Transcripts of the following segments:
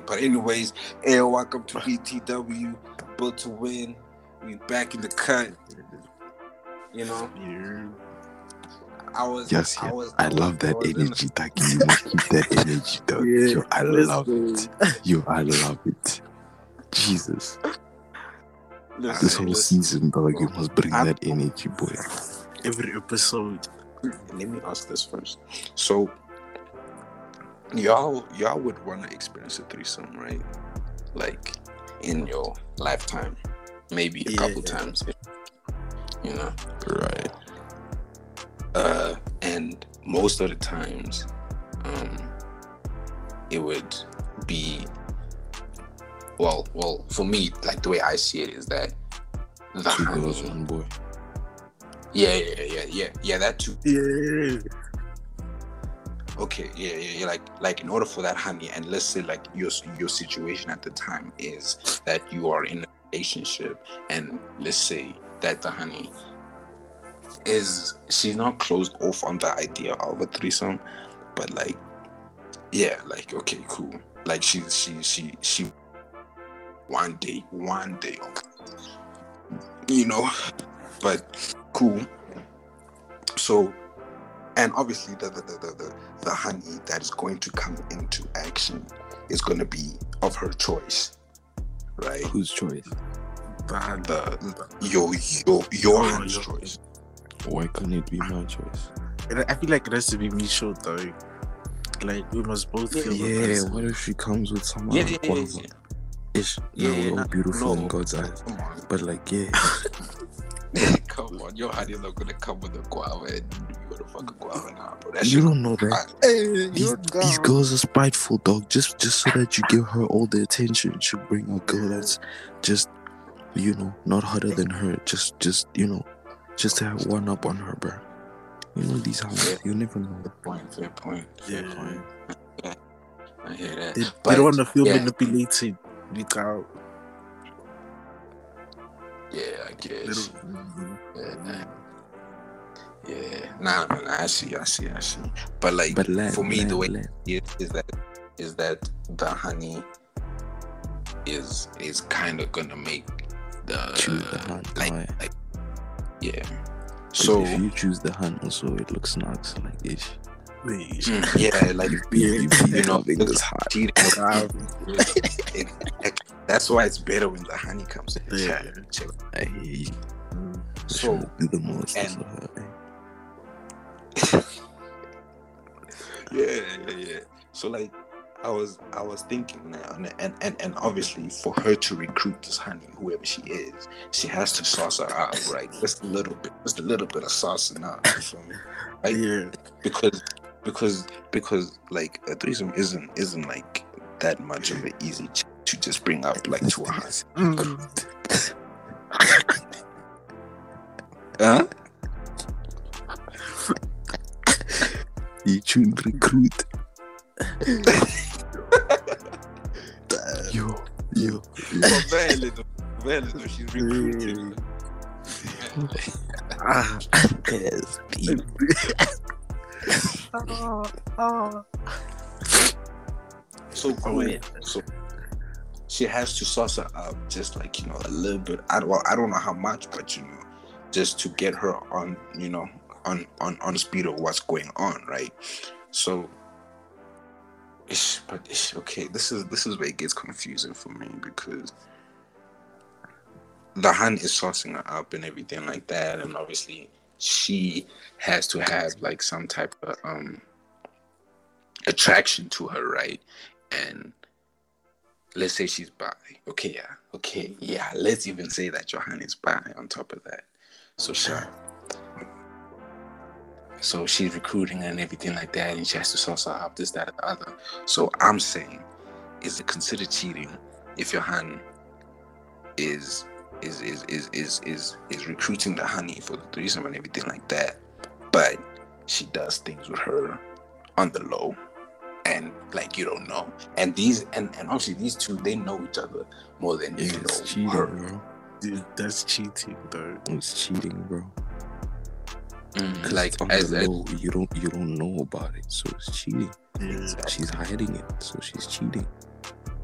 But anyways, hey, welcome to BTW, built to win. We back in the cut. You know, Yeah. I was. Yes, I yeah. was. I love that energy. Thank you. You must keep that energy, dog. Yeah, Yo, I love go. it. Yo, I love it. Jesus. Listen, This whole listen, season, dog, you must bring that energy, boy. Every episode. Let me ask this first. So, y'all, y'all would want to experience a threesome, right? Like in your lifetime, maybe a Yeah. couple times. You know. Right. uh, and most of the times, um, it would be well, well, for me, like the way I see it is that the Two girls, one boy. yeah, yeah, yeah, yeah, yeah, that too. Yeah. Okay, yeah, yeah, yeah, like, like in order for that honey, and let's say like your your situation at the time is that you are in a relationship, and let's say that the honey is she's not closed off on the idea of a threesome, but like, yeah, like okay, cool, like she she she she one day, one day, you know, but cool. So and obviously the the, the, the, the the honey that is going to come into action is going to be of her choice right Whose choice? Bad. the your your your Oh, honey's your- choice Why can't it be my choice? And I feel like it has to be me mutual though. Like we must both feel the Yeah, what if she comes with someone yeah, like yeah, yeah, guava? yeah. Ish, Yeah, now yeah, we're all beautiful no. in God's eyes. But like, yeah, come on your honey's not going to come with a guava and you're going to fuck a guava now bro that you don't know that. Hey, These, these girls are spiteful, dog. Just just so that you give her all the attention, she'll bring a girl that's just, you know, not hotter than her. Just just you know, just to have one up on her, bro. You know these hoes. You never know. fair point fair point fair Yeah. point yeah, I hear that They, they don't want to feel yeah. manipulated without yeah I guess little. Yeah, yeah. Nah, nah, nah, I see, I see, I see. But like But lad, for me, lad, the way lad. it is that is that the honey is is kind of gonna make the choose the hunt. like, why? like yeah. So So if you choose the hunt, also it looks nice, like ish. Mm, yeah, like You be, you you know, loving this hot. cheating. It- it- that's why it's better when the honey comes in. Yeah. Check. I hear you. Mm-hmm. So the most. and- yeah, yeah, yeah. So like, I was, I was thinking now, and and and, and obviously for her to recruit this honey, whoever she is, she has to sauce her up, right? Just a little bit, just a little bit of saucing up, you feel me? Right? yeah, Because, because, because like a threesome isn't isn't like that much of an easy ch- to just bring up like to a honey. Mm. Huh? You tune recruit. yo, yo, yo. Well, barely though. Barely though. She's recruiting. ah, Yes, be- So cool. wait. So she has to sauce her up just like you know a little bit. I well, I don't know how much, but you know, just to get her on, you know, on on on speed of what's going on, right? So, ish, but ish, okay, this is this is where it gets confusing for me because the hun is saucing her up and everything like that, and obviously she has to have like some type of um attraction to her, right? And let's say she's bi. Okay, yeah. Okay, yeah. Let's even say that Johanna is bi on top of that. So sure. So she's recruiting and everything like that, and she has to sauce her up, this, that, and the other. So I'm saying, is it considered cheating if your hand is is is is is is, is recruiting the honey for the threesome and everything like that, but she does things with her on the low and like you don't know and these and, and obviously these two they know each other more than you Yeah, know it's cheating, her. bro. dude, that's cheating though. It's cheating, bro. Mm, 'Cause like on as, the as low, you don't you don't know about it, so it's cheating. Yeah. She's hiding it, so she's cheating.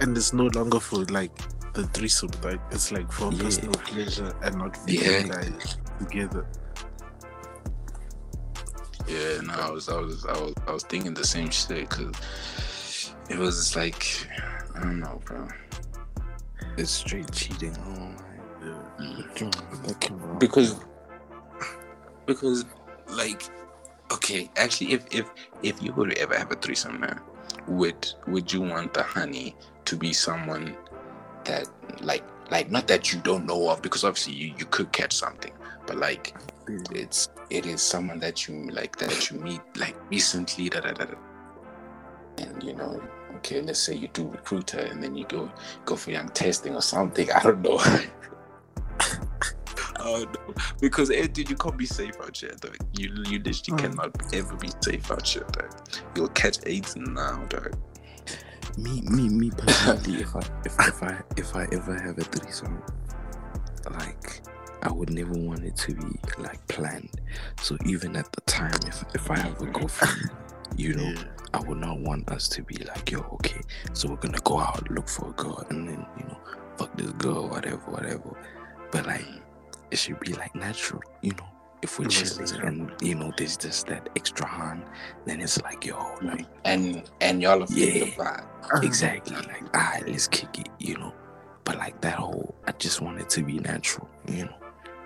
and it's no longer for like the threesome. Like it's like for Yeah. personal pleasure and not for Yeah. guys together. Yeah, no, I was, I was, I was, I was thinking the same shit because it was just like, I don't know, bro. It's straight cheating. Oh my. Wrong. Because, because, like, okay, actually, if if if you were to ever have a threesome, man, would would you want the honey to be someone that, like, like not that you don't know of, because obviously you, you could catch something, but like it's it is someone that you like that you meet like recently da, da, da, da. and you know okay let's say you do recruiter and then you go go for young testing or something i don't know Oh no, because eh, dude, you can't be safe out here. Dog. You you literally Mm. cannot ever be safe out here. Dog. You'll catch AIDS now, dog. me me me personally if I if, if I if I ever have a threesome like I would never want it to be like planned so even at the time if if I have a girlfriend you know Yeah. I would not want us to be like yo okay so we're gonna go out look for a girl and then you know fuck this girl whatever whatever but like it should be like natural you know if we're chilling and you know there's just that extra hand then it's like yo like And and y'all are Yeah. vibe. exactly like all right let's kick it you know but like that whole i just want it to be natural you know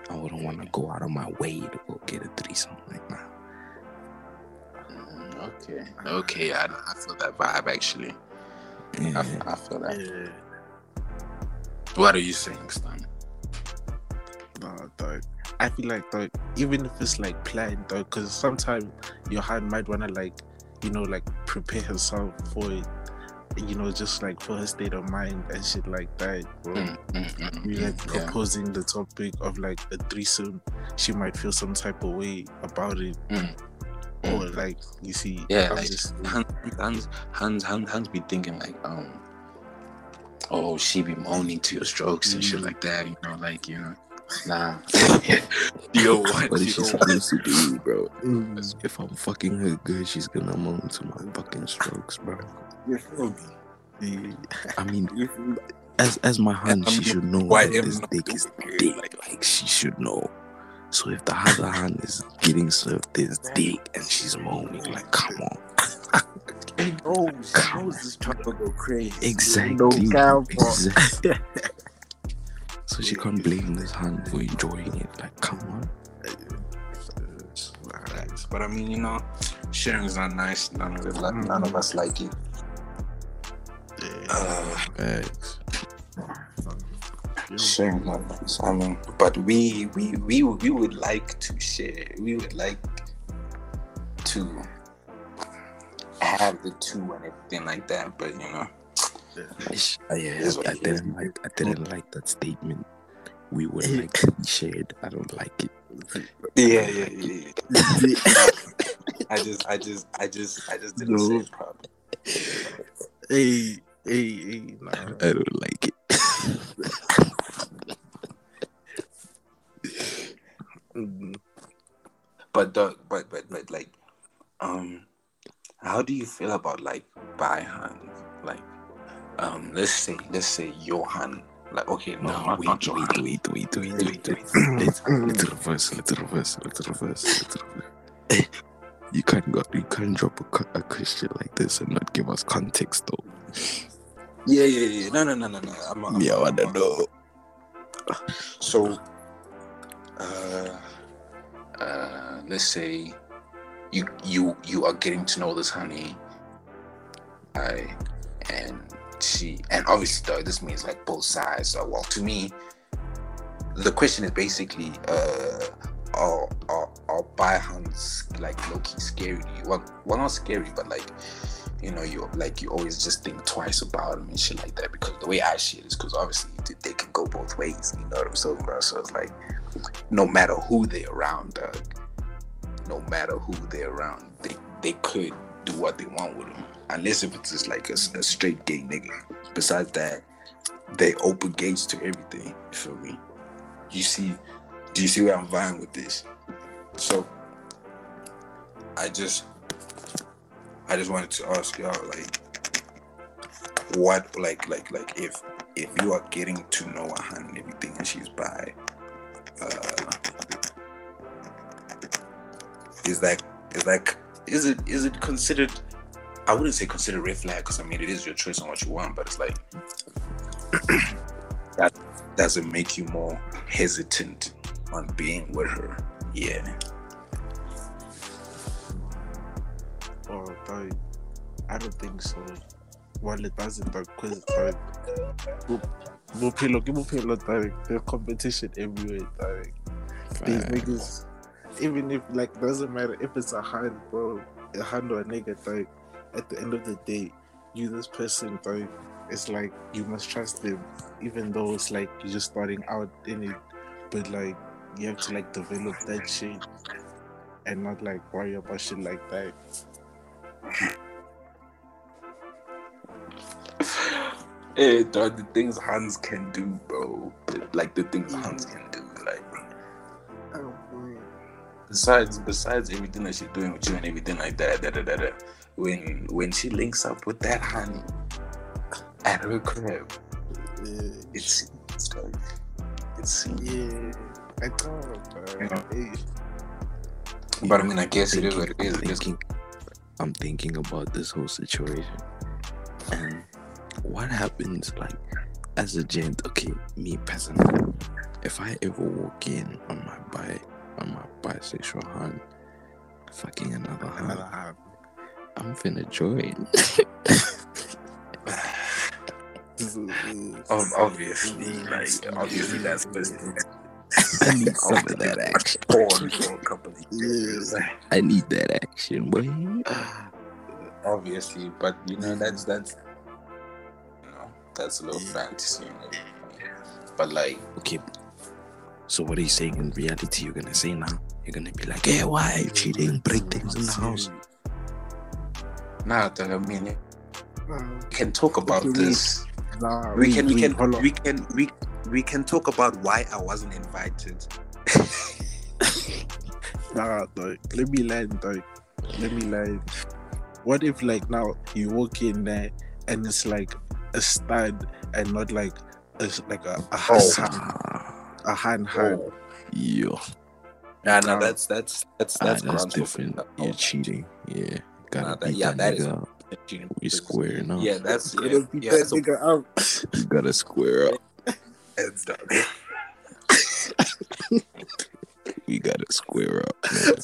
i wouldn't want to go out of my way to go get a threesome like that Mm, Okay, okay, I, I feel that vibe actually. I, yeah. I feel that. Yeah. What are you saying, Stan? Nah, dog. I feel like dog, even if it's like planned though, because sometimes your hand might wanna like, you know, like prepare herself for it. You know, just like for her state of mind and shit like that, bro. Mm, mm, mm, We mm, like yeah. proposing the topic of like a threesome, she might feel some type of way about it, Mm, or like you see, Yeah, I'm like just Hans, Hans, Hans, Hans, Hans be thinking like, um, oh, she be moaning to your strokes and shit like that, you know, like you know, nah, you don't what you is she supposed to do bro? Mm, if i'm fucking her good she's gonna moan to my fucking strokes bro you feel me? I mean You feel me? as as my hand she should know Why this dick is dick Like, like she should know so if the other hand is getting served this dick and she's moaning like come on knows, knows this trying to go crazy. Exactly. No exactly. so she can't blame this hand for enjoying it. Like, come on. But I mean, you know, sharing's not nice. None of it, like, none of us like it. Uh, Facts. sharing's not. I mean, but we we we we would like to share. We would like to have the two and everything like that. But you know, Ish. Uh, yeah, Is what I it is. didn't like. I didn't like that statement. We would like to be shared. I don't like it. yeah, yeah, yeah. yeah. I just, I just, I just, I just didn't say No. it properly. Hey, hey, hey, nah. I don't like it. But the, but but but like, um, how do you feel about like by hand? Like, um, let's say let's say Johan. Like, okay, no, No, not, wait, not wait, Johan. wait, wait, wait, wait, wait. Let's, let's reverse. Let's reverse. Let's reverse. Let's reverse. You can't go. You can't drop a, a question like this and not give us context, though. Yeah, yeah, yeah. No, no, no, no, no. I'm, I'm, Yeah, I don't know. So, uh, uh, let's say you you you are getting to know this honey, I and she and obviously though this means like both sides. So, well, to me, the question is basically, uh, are are are buy hunts like low key scary? Well, well, not scary, but like. You know, you like you always just think twice about them and shit like that because the way I see it is because obviously they- can go both ways. You know what I'm saying, bro? So it's like no matter who they're around, dog, no matter who they're around, they, they could do what they want with them. Unless if it's just like a, a straight gay nigga. Besides that, they open gates to everything. You feel me? You see, do you see where I'm vying with this? So, I just, I just wanted to ask y'all, like, what like like like if if you are getting to know a hun and everything and she's by uh is that is like is it is it considered I wouldn't say considered red flag because I mean it is your choice on what you want, but it's like that doesn't make you more hesitant on being with her. Yeah. I don't think so. Well, it doesn't, because, dog. Bophelo, ke bophelo, dog. There's competition everywhere, dog. These niggas, even if, like, doesn't matter if it's a hand, bro, a hand or a nigga, dog. At the end of the day, you, this person, dog, it's like you must trust them, even though it's like you're just starting out in it. But, like, you have to, like, develop that shit and not, like, worry about shit like that. Eh, dog, the things Hans can do, bro. Like the things Hans can do, like Oh, besides besides everything that she's doing with you and everything like that, da, da, da, da, when when she links up with that honey at her crib, Yeah. it's it's like it's Yeah, I thought, Yeah. uh, hey, But I mean, I guess it is what it is. It thinking, I'm thinking about this whole situation and what happens like as a gent. Okay, me personally, if I ever walk in on my bi on my bisexual hand, fucking another hand. I'm finna join. ob- obviously like obviously that's business. I need some of that action. Porn for a couple of years. I need that action, boy. obviously, but you know that's that's you know that's a little fantasy. and everything. But like, Okay. So what are you saying in reality? You're gonna say now? You're gonna be like, "Hey, why are you cheating? Break mm, things in the house." nah, dog, I mean, we can talk about What do you this. nah, We can, we wait, can, we can, we can, we we can talk about why I wasn't invited. Nah, dog. Let me land, dog. Let me land. What if, like, now you walk in there and it's like a stud and not like a, like a, a hand, Ah, a hand hand? Oh. yo, Nah, nah, Nah. that's that's that's ah, that's, that's grounds for- different. You're cheating. Yeah, gotta Nah, that- yeah, that, that is- nigga up. We square now. Yeah, that's yeah, Gonna yeah, that that's a- nigga out. You gotta square up. That's dog. You gotta square up. Man.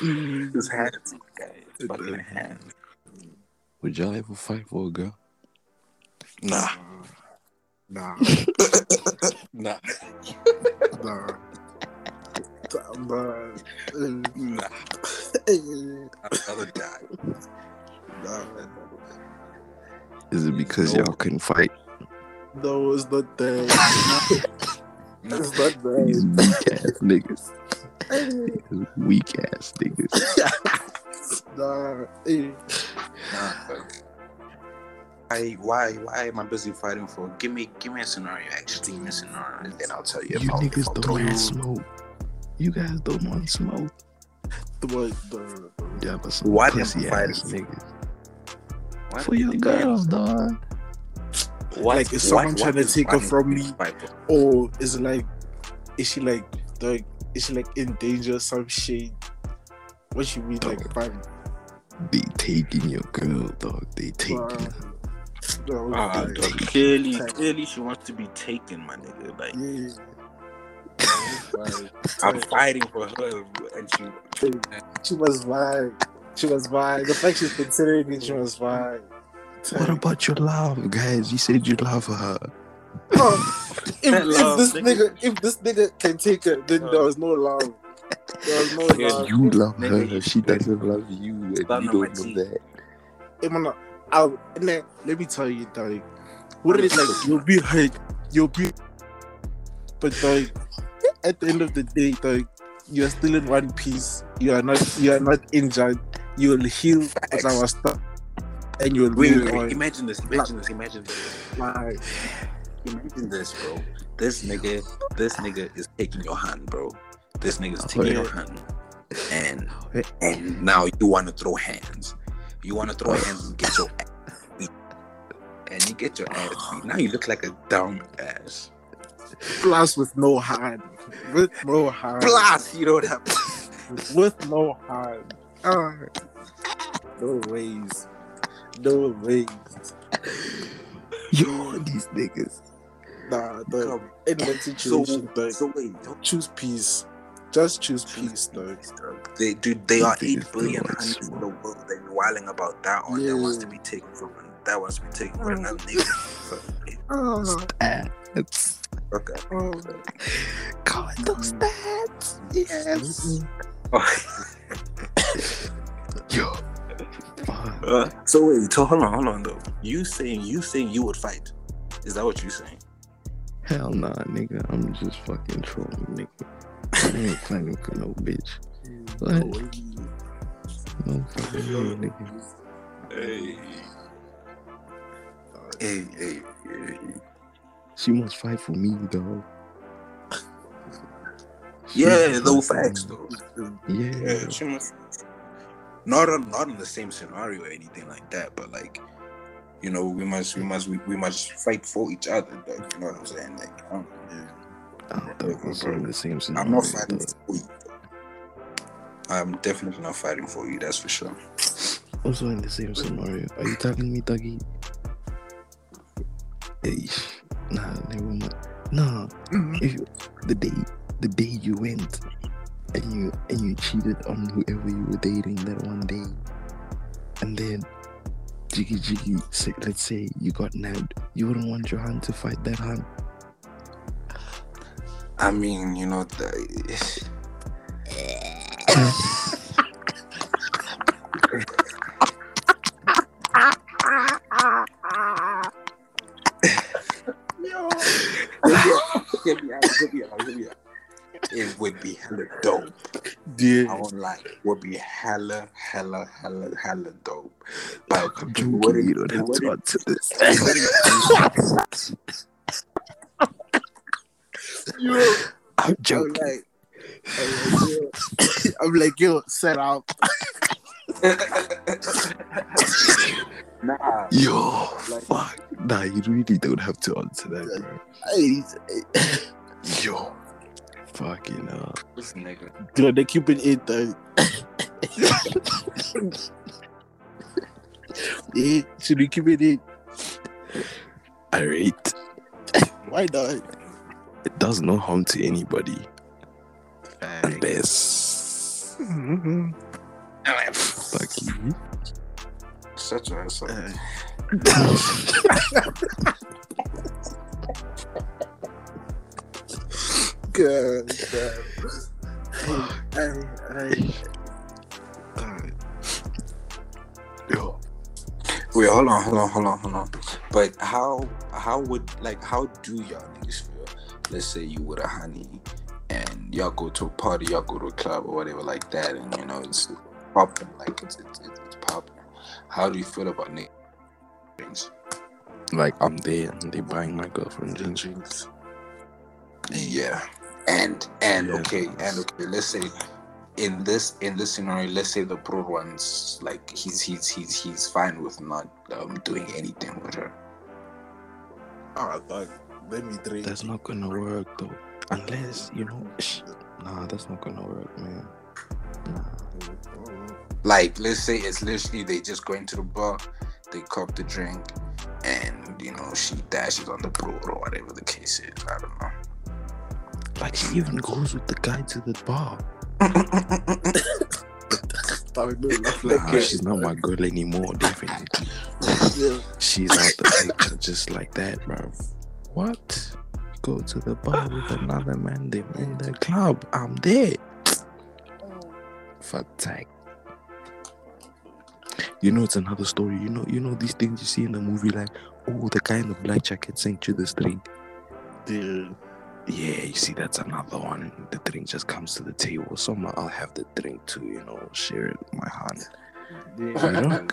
Mm-hmm. His hands, guys, fucking hands. Would y'all ever fight for a girl? Nah, Nah, nah, nah. Nah. nah. Nah. I'd rather die. Nah. Is it because y'all couldn't fight? No, it's not that. Nah. it's not These weak ass niggas. These weak ass niggas. Nah. eh. Nah, like, why, why, why am I busy fighting for? Give me, give me a scenario. Actually, give me a scenario, and then I'll tell you. You if niggas I'll don't want smoke. You guys don't want smoke. The boy, the, Y'all are some What am I pussy fighting ass for? niggas. What? For your girls, dog. What, Like, is someone trying to take her from me? fight or is it like, is she like, like, is she like in danger? Some shit. What you mean, like, Dog. They taking your girl, dog. They taking. Uh, her. no, Ah, like, dog, clearly, clearly, she wants to be taken, my nigga. Like, yeah. I'm fighting for her, and she. She was fine. She was fine. The fact she's considering it, she was fine. What about your love, guys? You said you love her. Oh, if, if Love, this nigga. nigga, if this nigga can take her, then there was no love. There was no Yeah, love. You love nigga, her. you- She doesn't love you, and you don't know teeth. that. Hey, man, I'll, and then, let me tell you, dog. What it is like, you'll be hurt, you'll be, but dog, at the end of the day, dog, you're still in one piece. You are not, you are not injured. You will heal with our stuff, and you'll Wait, move wait, wait, imagine this, imagine this, imagine this. Like, Imagine this, bro. This nigga, this nigga is taking your hand, bro. This nigga's taking yeah. your hand, and and now you want to throw hands. You want to throw hands and get your ass beat. and you get your ass beat. Now you look like a dumb ass. Plus with no hand. With no hand. Plus, you know what happened. With no hand. Ah. no ways. No ways. Yo, these niggas. Nah, dog. Come. In that So, situation, dog, so wait, don't- choose peace. Just choose peace, dog. they dude, they are These eight niggas don't like honeys in smoke. the world. They be whiling about that one that wants to be taken from that wants to be taken with another nigga. Ah, Stats. okay. oh. God, those stats. Yes. Yo. Fuck. Uh, so wait, so hold on, hold on though. You saying you saying you would fight? Is that what you saying? Hell nah, nigga. I'm just fucking trolling, nigga. I ain't fighting for no bitch. What? No fucking way, nigga. Hey, hey, hey, hey. She must fight for me, dog. She Yeah, must though fight for facts me. though. Yeah. Yeah, she must. Not on, not in the same scenario or anything like that, but like, you know, we must, we must, we, we must fight for each other. Though, you know what I'm saying? Like, I don't- I thought also in the same scenario. I'm not fighting dog. for you. I'm definitely not fighting for you. That's for sure. Also in the same scenario. Are you telling me, Dougie? Hey, nah, never mind. Nah, mm-hmm. if you, the day the day you went and you and you cheated on whoever you were dating that one day, and then Jiggy Jiggy, say, let's say you got nabbed, you wouldn't want your hand to fight that hand. I mean, you know, the. It would be hella dope. I Yeah. won't lie. Would be hella, hella, hella, hella dope. But I'm joking. wouldn't- You don't have to answer this. Yo, I'm I'm joking. like, I'm like, yo, I'm like, yo, set out. nah, Yo, Like- fuck. Nah, you really don't have to answer that, bro. Yo, fucking uh. this nigga. Dude, they keep it in though. yeah, should we keep it in? Alright. Why not? It does no harm to anybody unless fuck you. Such an asshole. Good. good. Hey, hey, hey. Yo, Wait, hold on, hold on, hold on, hold on. But how how would like how do y'all niggas feel? Let's say you with a honey and y'all go to a party, y'all go to a club or whatever like that, and you know it's popping, like it's it's, it's, popping. How do you feel about niggas? like I'm there and they buying my girlfriend. Drinks. Yeah. And and Yeah. okay, and okay, let's say in this in this scenario, let's say the bro one's like he's he's he's he's fine with not um, doing anything with her. Oh, dog. Let me drink. That's not gonna work though. Unless, you know, sh- nah, that's not gonna work, man. Nah. Like let's say it's literally they just go into the bar, they cop the drink, and you know she dashes on the bro or whatever the case is. I don't know. Like she even goes with the guy to the bar. Dog, no, laugh Nah, like she's not my girl anymore, definitely. She's out the picture just like that, bro. What? Go to the bar with another man, them in the club. I'm there. Fuck tag. You know it's another story. You know, you know these things you see in the movie, like, oh, the guy in the black jacket sent you this drink. Dude. Yeah, you see, that's another one. The drink just comes to the table. So I'm- I'll have the drink too, you know, share it with my hand. Yeah. You know?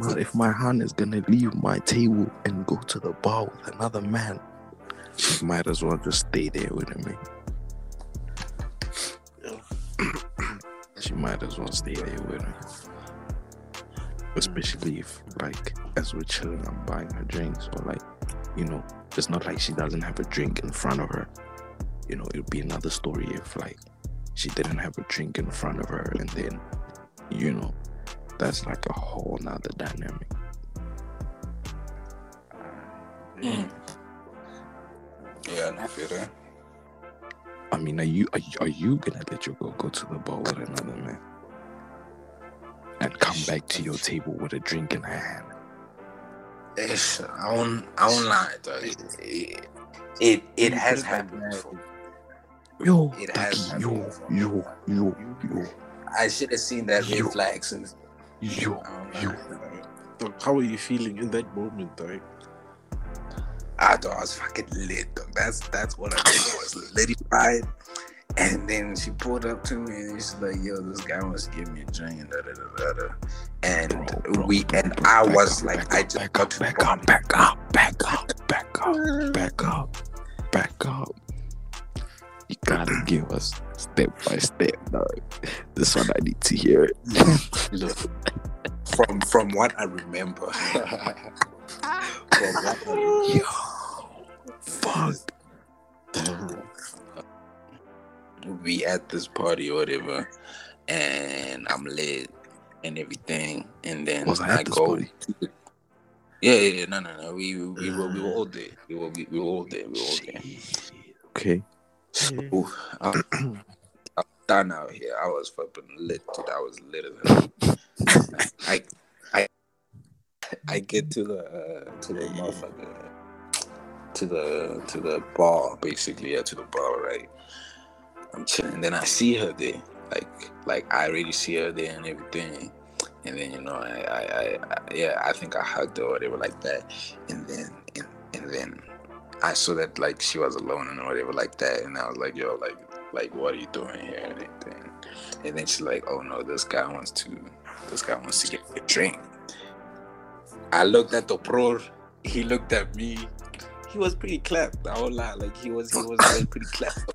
well, if my hand is gonna leave my table and go to the bar with another man, she might as well just stay there with me. She might as well stay there with me. especially if like as we're chilling, I'm buying her drinks or like, you know, it's not like she doesn't have a drink in front of her. You know, it would be another story if like she didn't have a drink in front of her and then, you know, that's like a whole nother dynamic. Mm. Yeah, I feel that. I mean, are you are you, are you gonna let your girl go to the bar with another man and come back to your table with a drink in her hand? Ish, I won't, I won't lie. It, it, it, it has put it like happened that. before. Yo, It has Ducky, yo, happened yo, yo, yo, I should have seen that red Yo. flag since. yo, yo. Dog, how are you feeling in that moment, dog? I ah, thought I was fucking lit, though. That's that's what I did. I was litified. And then she pulled up to me and she's like, "Yo, this guy wants to give me a drink." And, da, da, da, da, da. and Bro, bro, we and bro, I was up, like, back I just back up, to back up, back up, back up, back up, back up, back up. You gotta give us step by step, dog. This one I need to hear it. Look, from from what I remember, from what I Yo, fuck. We at this party or whatever, and I'm lit and everything, and then Was I at this go. party? Yeah, yeah, yeah, no, no, no. We we, we were we were all there. We were we, we were all there. We were all there. Okay. So I'm, I'm done out here. I was fucking lit. Dude. I was lit as hell. I I I get to the uh, to the motherfucker to the to the bar basically yeah to the bar right. I'm chilling. Then I see her there. Like like I already see her there and everything. And then you know I I, I, I yeah I think I hugged her or whatever like that. And then and, and then I saw that like she was alone and whatever like that, and I was like, yo, like, like what are you doing here and everything? And then she's like, oh no, this guy wants to, this guy wants to get a drink. I looked at the pro, he looked at me. He was pretty clapped. I won't lie, like he was, he was like, pretty clapped.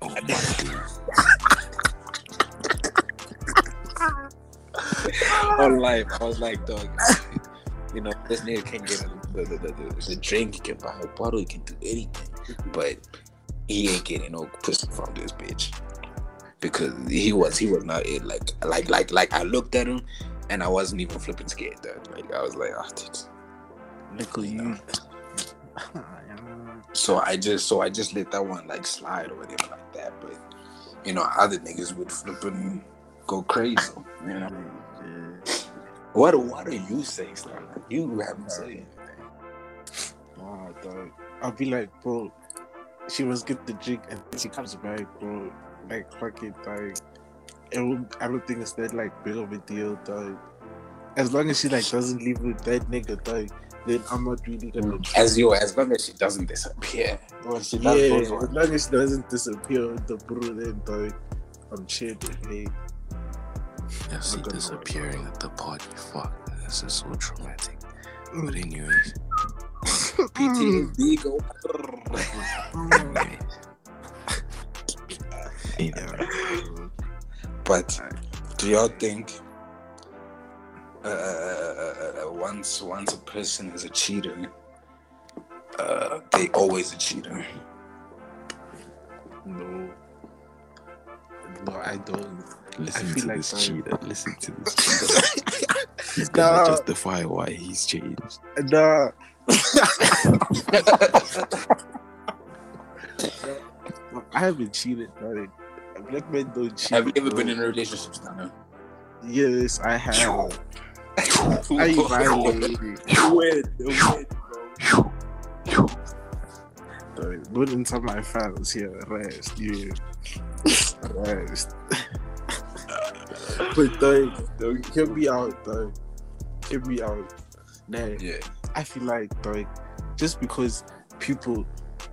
Oh on life. I was like, dog, you know, this nigga can get a, the, the, the, the, drink, he can buy a bottle, he can do anything, but he ain't getting no pussy from this bitch because he was he was not it. Like like like like I looked at him and I wasn't even flipping scared. Dog. Like I was like, oh, dude. Nickel, you. So I just so I just let that one like slide or whatever like that. But you know, other niggas would flip and go crazy. You know. What what are you saying, Star? You haven't said anything. Nah, dog. I'll be like, bro, she must get the drink and she comes back, bro. Like, fucking, won't, I don't think it's that, like, big of a deal, dog. As long as she, like, doesn't leave with that nigga, dog, then I'm not really gonna. As you as long as she doesn't disappear. When she does yeah, those as long as she doesn't disappear with the bro, then, dog, I'm chilling, hey. Yeah, see I'm disappearing at the party. Fuck, this is so traumatic. But Mm. anyways, PTSD go. anyways. But do y'all think uh, uh, once once a person is a cheater, uh, they always a cheater? No. No, I don't. listen feel to like this I- cheater. Listen to this cheater. He's gonna Nah. justify why he's changed. Nah. I haven't cheated, dog. Black men don't cheat. Have you ever bro. been in a relationship, Stana? Yes, I have. Yo, I violated. When? When, bro? Dog, Not into my files here. Rest, yeah. Rest. but dog, dog, hear me out, dog. Hear me out. Nah, Yeah. I feel like, dog, just because people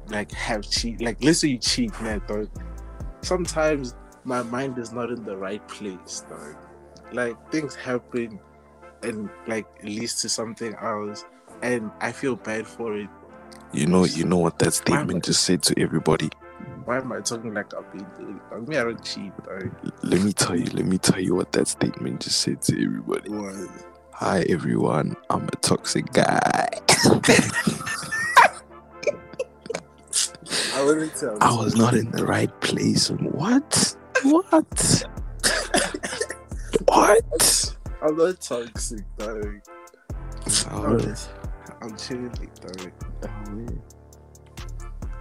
like have cheat, like let's say you cheat, man, dog. Sometimes my mind is not in the right place, dog. Like things happen, and like leads to something else, and I feel bad for it. You know, you know what that I- statement just said to everybody. Why am I talking like I've been doing? Like, me, I don't cheat. Let me tell you. Let me tell you what that statement just said to everybody. What? Hi everyone, I'm a toxic guy. I. I was not in the right place. What? What? what? I'm not toxic, though. Alright. I'm chilling, though.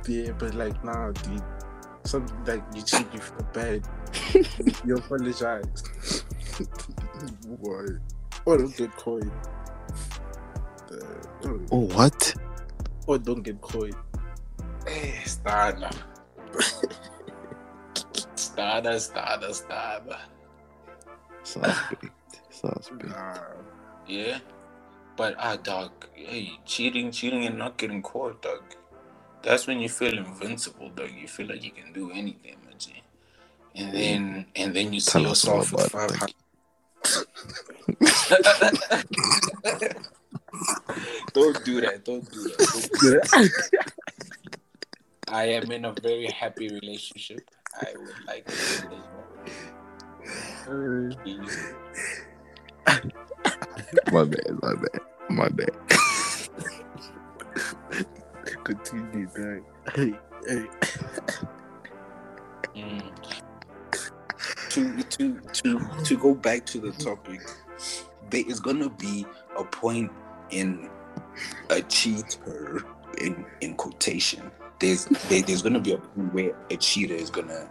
Yeah, but like now, dude, something like you cheat, you feel bad, you apologize. what? Or don't get coin. Uh, Oh what? or don't get coin. Hey, starter. starter, starter, starter. Suspect. Suspect. Nah. Yeah. But ah dog, hey, cheating, cheating and not getting caught, dog. That's when you feel invincible, dog. You feel like you can do anything, man. G. And then and then you see Tell us all yourself with about five it. don't do that. Don't do that. Don't do that. I am in a very happy relationship. I would like to say that. Please. My bad, my bad, my bad. Continue, dog. Hey, hey. Mm. To to to to go back to the topic, there is gonna be a point in a cheater in in quotation. There's there, there's gonna be a point where a cheater is gonna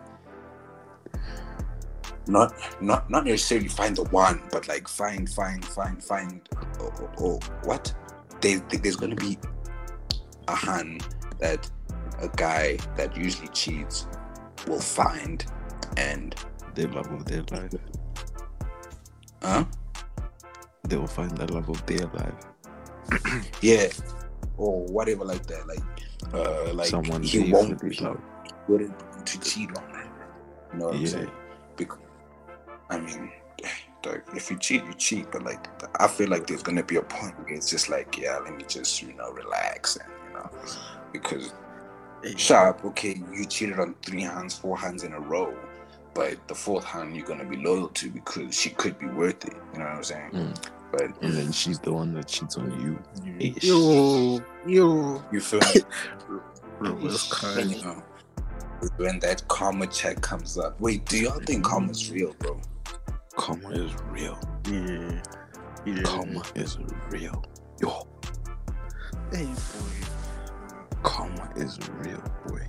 not not not necessarily find the one, but like find find find find or, or, or what? There, there's gonna be a hand that a guy that usually cheats will find and The love of their life. huh? They will find the love of their life. Yeah. Or whatever like that. Like uh like Someone he won't he wouldn't to cheat on her. You know what I'm saying? Because I mean like, if you cheat, you cheat, but like I feel like there's gonna be a point where it's just like, yeah, let me just, you know, relax and you know because sharp, okay, you cheated on three hands, four hands in a row, but the fourth hand you're gonna be loyal to because she could be worth it. You know what I'm saying? Mm. But And then she's the one that cheats on you. Ish. Yo, yo. you feel me? Reverse card. you know, when that karma check comes up. Wait, do y'all think karma's real, bro? Karma is real. Yeah. Yeah. Karma is real. Yo, Hey, boy. karma is real, boy.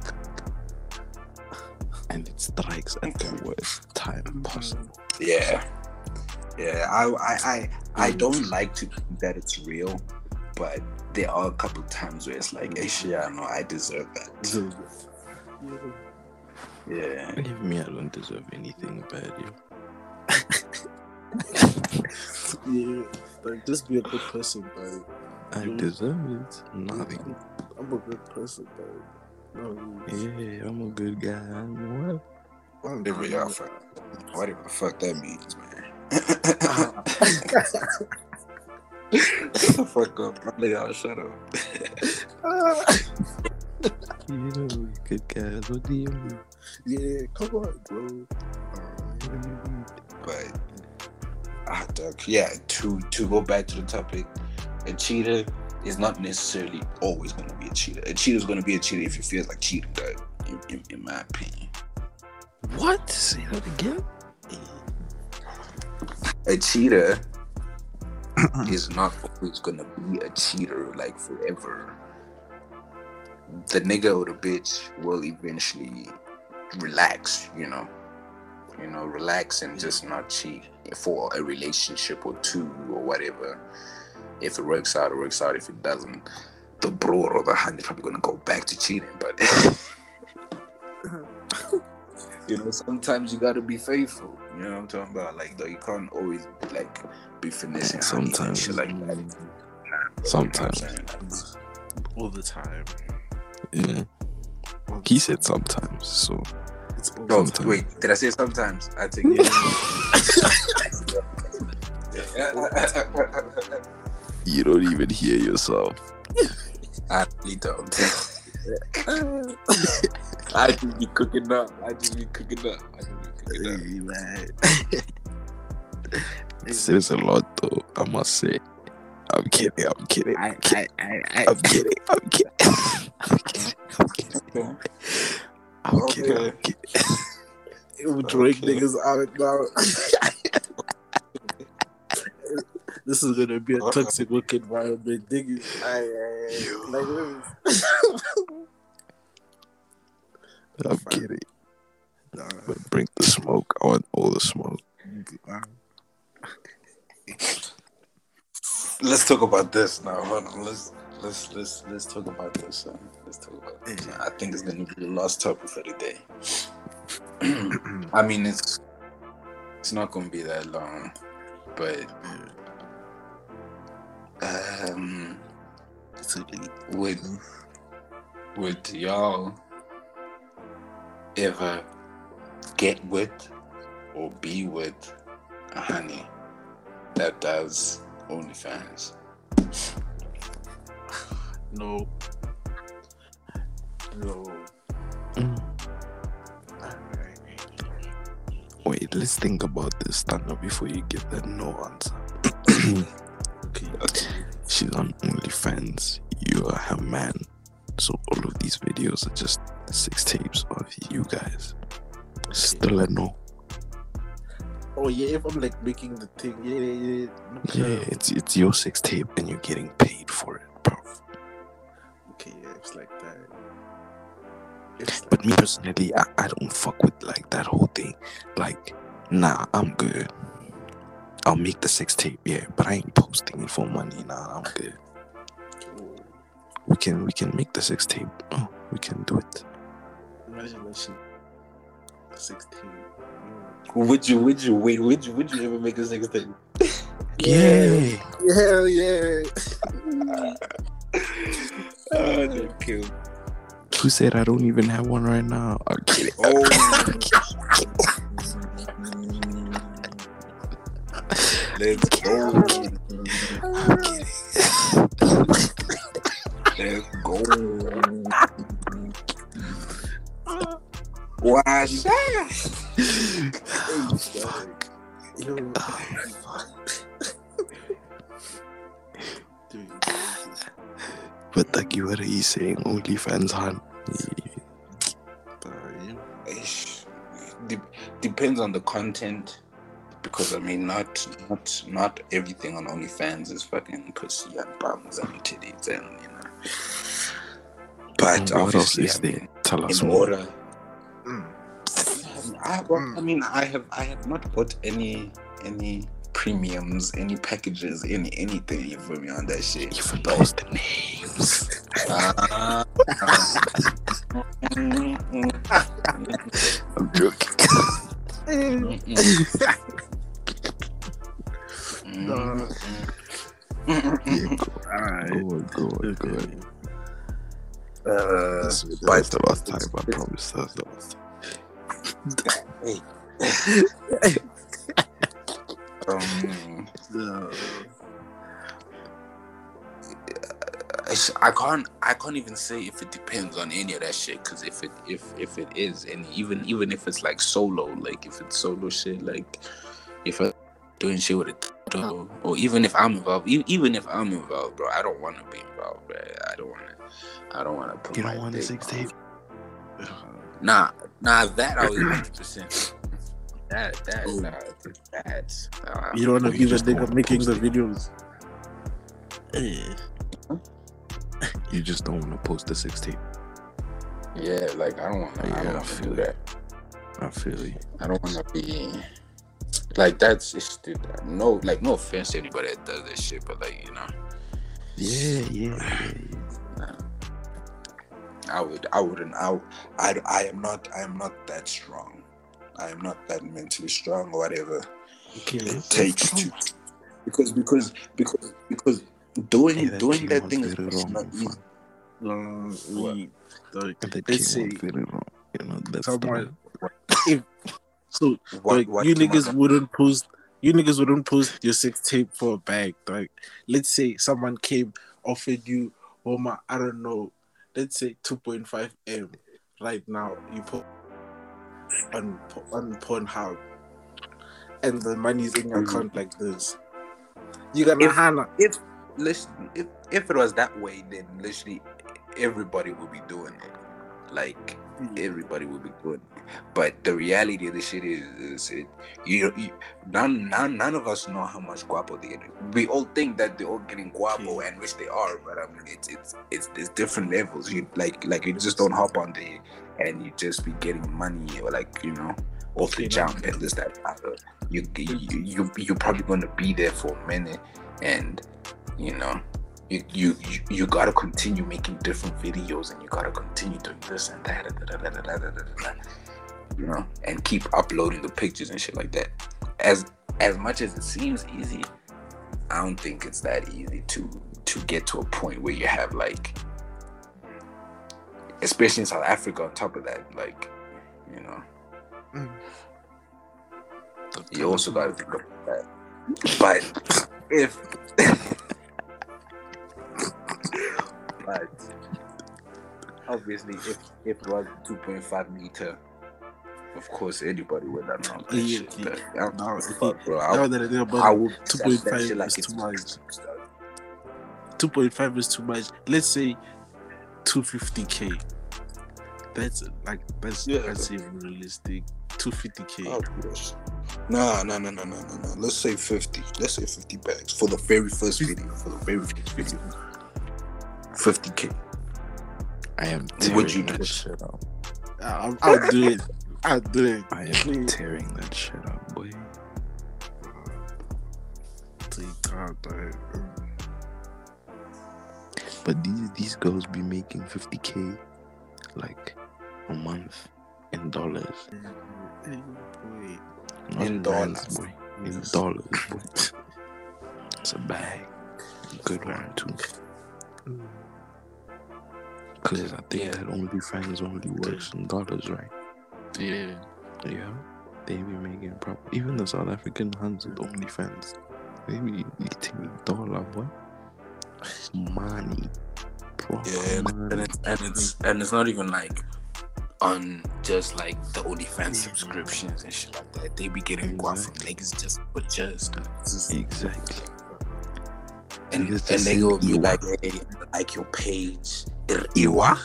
And it strikes at the worst time mm-hmm. possible. Yeah. Yeah, I I I, I mm. don't like to think that it's real, but there are a couple times where it's like, hey, I know I deserve that. Yeah. Believe me, I don't deserve anything bad, yo. Yeah. Like, just be a good person, bro. I Mm. deserve it. Nothing. I'm a good person, bro. No, Yeah, I'm a good guy. I know what. I'm Whatever y'all fuck, whatever the fuck that means, man. Shut the fuck up, my nigga. Shut up. You know, good guys. What do you mean? yeah, come on, bro. What do you mean? But ah, dog, yeah. To to go back to the topic, a cheater is not necessarily always going to be a cheater. A cheater is going to be a cheater if he feels like cheating, dog. In, in, in my opinion, What? Say that again? a cheater is not always going to be a cheater like forever. The nigga or the bitch will eventually relax, you know. You know, relax and just not cheat for a relationship or two or whatever. If it works out, it works out. If it doesn't, the bro or the hand is probably gonna go back to cheating. But you know, sometimes you gotta be faithful. You know what I'm talking about? Like, though you can't always like be finessing. Sometimes. shit like that. Sometimes. You know what I'm saying? All the time. Yeah. He said sometimes, so All Oh, wait, did I say sometimes? I think you don't even hear yourself. I really don't. I just be cooking up. I just be cooking up. I just be cooking up. Man. says a lot, though. I must say. I'm kidding. I'm kidding. I, I'm kidding. I, I, I, I'm kidding. I'm kidding. I'm kidding. I'm kidding. I'm kidding. I'm kidding. We're drawing Okay. niggas out now. this is gonna be a Uh-uh. toxic work environment. Niggas, I, I, like. I'm kidding. Nah, But bring the smoke. I want all the smoke. Let's talk about this now. Hold on. Let's let's let's let's talk about this. Uh, I think it's gonna be the last topic for the day. I mean, it's it's not gonna be that long, but um, would would y'all ever get with or be with a honey that does OnlyFans? no, no. Mm. Wait, let's think about this, Thunder, before you give that no answer. Okay. She's on OnlyFans. You are her man. So all of these videos are just six tapes of you guys. Still a no. Oh yeah, if I'm like making the thing, yeah, yeah, yeah. Yeah, it's it's your six tape and you're getting paid for it, bro. Okay, yeah, it's like that. It's But me personally, I, I don't fuck with like that whole thing. Like, nah, I'm good. I'll make the six tape, yeah, but I ain't posting it for money. Nah, I'm good. We can we can make the six tape. Oh, we can do it. imagine that shit. Sixteen. Would you? Would you? Wait. Would you? Would you ever make this next thing? Yeah. Hell yeah. Oh, they kill. Who said I don't even have one right now? I'm kidding. Oh. Let's go. Let's go. Wash. Yo. Dude, But are you saying? OnlyFans, Han? Ish. De- depends on the content because I mean not not not everything on OnlyFans is fucking pussy and bums and titties and you know. But And what else is I there? mean, Tell us in more. order. Mm. I, well, I mean, I have I have not bought any any premiums, any packages, any anything. You feel me on that shit? Even knows the names. Ah. I'm joking. yeah, go, Alright. go, on, go, on, go. Uh, That's, that's the last time, I promise. That's the last time. um, Uh, I can't I can't even say if it depends on any of that shit because if it if if it is and even even if it's like solo like if it's solo shit like if I'm doing shit with it or, or even if I'm involved e- even if I'm involved bro I don't want to be involved bro I don't want to I don't want to put You don't want a dick six on- tape? nah nah that I was 100 percent that that nah, that uh, you don't want Oh, to you be the just don't nigga making the videos. Eh. You just don't want to post the six tape. yeah like I don't want to Yeah, I don't feel do that I feel you. I don't want to be like that's just dude, no like no offense to anybody that does this shit, but like you know, Yeah, yeah, yeah. I would I wouldn't I I, I am not I am not that strong. I am not that mentally strong or whatever Okay, it takes to because because because because doing Hey, that doing that thing is wrong, not easy. Um, we, like, That let's say wrong. You know, that's the someone. if so, What, like what you came niggas wouldn't post. You niggas wouldn't post your sex tape for a bag. Like, let's say someone came offered you, oh my, I don't know, let's say two point five m. Right now, you put on on Pornhub. and the money's in your Mhm. account like this. You got If- Hana. if listen, if if it was that way, then literally everybody would be doing it. Like hmm. everybody would be doing it. But the reality of the shit is, is it you, you none, none none of us know how much guapo they get. We all think that they're all getting guapo, and which they are. But I mean, it's it's it's there's different levels. You like like you just don't hop on there and you just be getting money or like you know off the jump and this that other. You you you you're probably gonna be there for a minute, and you know? You you you gotta continue making different videos and you gotta continue doing this and that you know? And keep uploading the pictures and shit like that. As as much as it seems easy i don't think it's that easy to to get to a point where you have like especially in south africa on top of that like you know? Mm. you also gotta think about that. But if but obviously, if if it was two point five meter, of course anybody would have known that Yeah, shit. yeah. But I don't No, give a if fuck, bro. I, Now that I think about I would 2.5 that like is too much. stuff. 2.5 is too much. Let's say 250k. That's like that's Yeah. that's even realistic. 250k. Oh, gosh. Nah, nah, nah, nah, nah, nah, nah. Let's say 50. Let's say 50 bags for the very first video. For the very first video. 50k. I am Would tearing you that do it? shit up. I'll, I'll do it. I'll do it. I am Please. tearing that shit up, boy. Take God. But these these girls be making 50k like a month in dollars. Not In rands, dollars. boy. In dollars, boy. It's a bag. Good one too. Mm. Mm. Cause I think Yeah. that OnlyFans only works in dollars, right? Yeah. Yeah. They be making proper. Even the South African hands with OnlyFans, they be eating dollar, boy. Money. Yeah, and, money. and it's and it's and it's not even like on just like the OnlyFans subscriptions and shit like that. They be getting guap from niggas just for just, just Exactly. And, Niggas and just they will say be like, hey, like your page, Iwa.